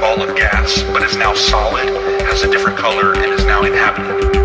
ball of gas, but is now solid, has a different color, and is now inhabited.